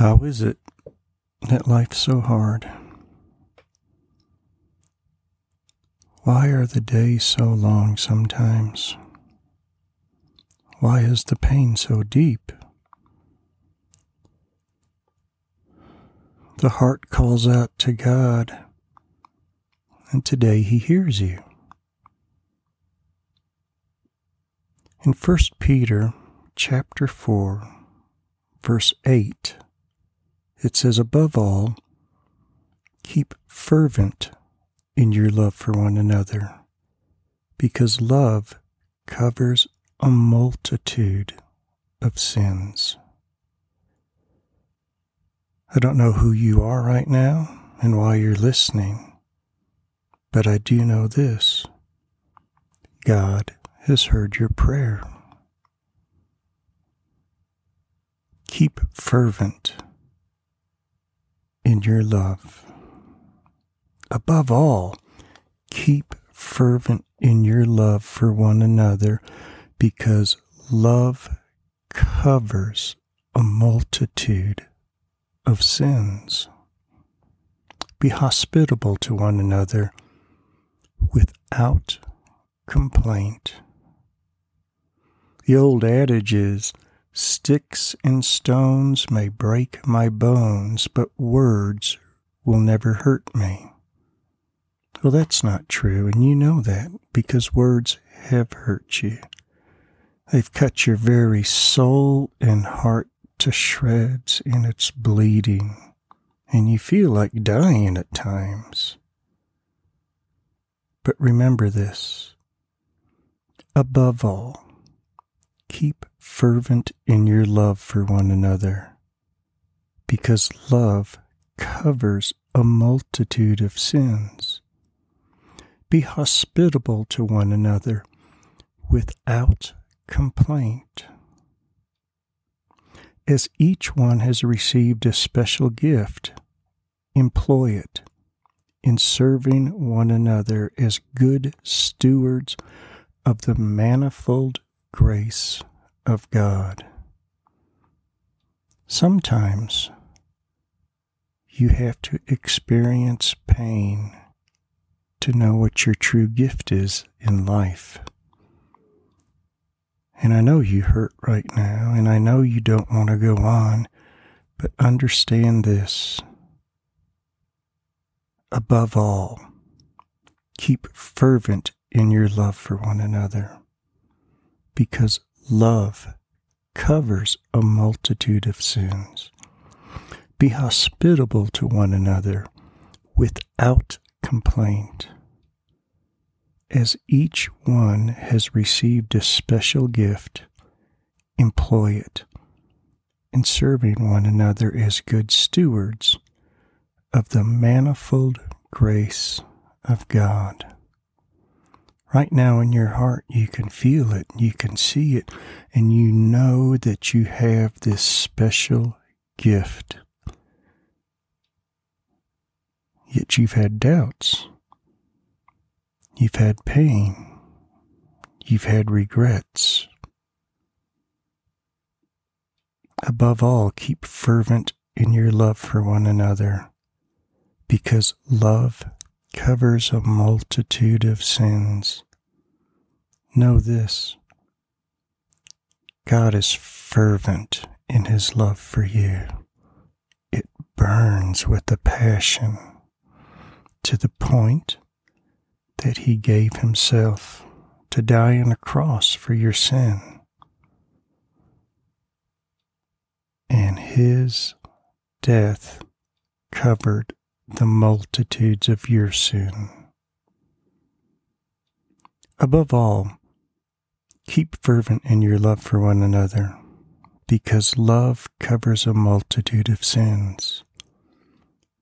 How is it that life's so hard? Why are the days so long sometimes? Why is the pain so deep? The heart calls out to God, and today He hears you. In 1 Peter chapter 4, verse 8, it says, Above all, keep fervent in your love for one another, because love covers a multitude of sins. I don't know who you are right now and why you're listening, but I do know this God has heard your prayer. Keep fervent in your love. Above all, keep fervent in your love for one another because love covers a multitude of sins. Be hospitable to one another without complaint. The old adage is Sticks and stones may break my bones, but words will never hurt me. Well, that's not true, and you know that because words have hurt you. They've cut your very soul and heart to shreds, and it's bleeding, and you feel like dying at times. But remember this above all, keep fervent in your love for one another, because love covers a multitude of sins. Be hospitable to one another without complaint. As each one has received a special gift, employ it in serving one another as good stewards of the manifold grace of God. Sometimes you have to experience pain to know what your true gift is in life. And I know you hurt right now, and I know you don't want to go on, but understand this. Above all, keep fervent in your love for one another, because love covers a multitude of sins. Be hospitable to one another without complaint. As each one has received a special gift, employ it in serving one another as good stewards of the manifold grace of God. Right now in your heart, you can feel it, you can see it, and you know that you have this special gift. Yet you've had doubts. You've had pain. You've had regrets. Above all, keep fervent in your love for one another, because love covers a multitude of sins. Know this God is fervent in his love for you. It burns with a passion to the point that he gave himself to die on a cross for your sin. And his death covered the multitudes of your sin. Above all, keep fervent in your love for one another, because love covers a multitude of sins.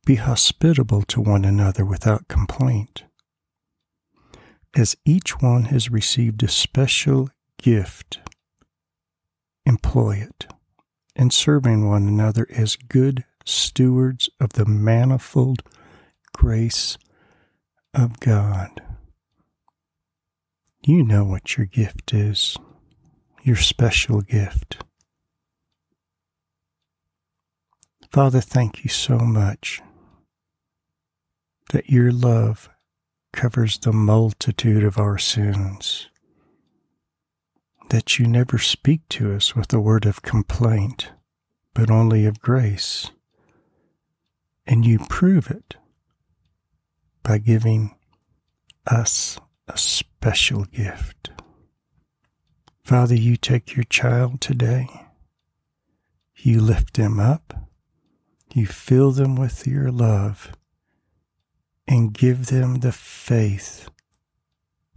Be hospitable to one another without complaint. As each one has received a special gift, employ it in serving one another as good stewards of the manifold grace of God. You know what your gift is, your special gift. Father, thank you so much that your love covers the multitude of our sins, that you never speak to us with a word of complaint, but only of grace. And you prove it by giving us a special gift. Father, you take your child today, you lift them up, you fill them with your love, and give them the faith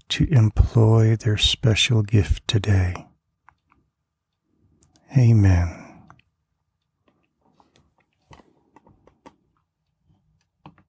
to employ their special gift today. Amen.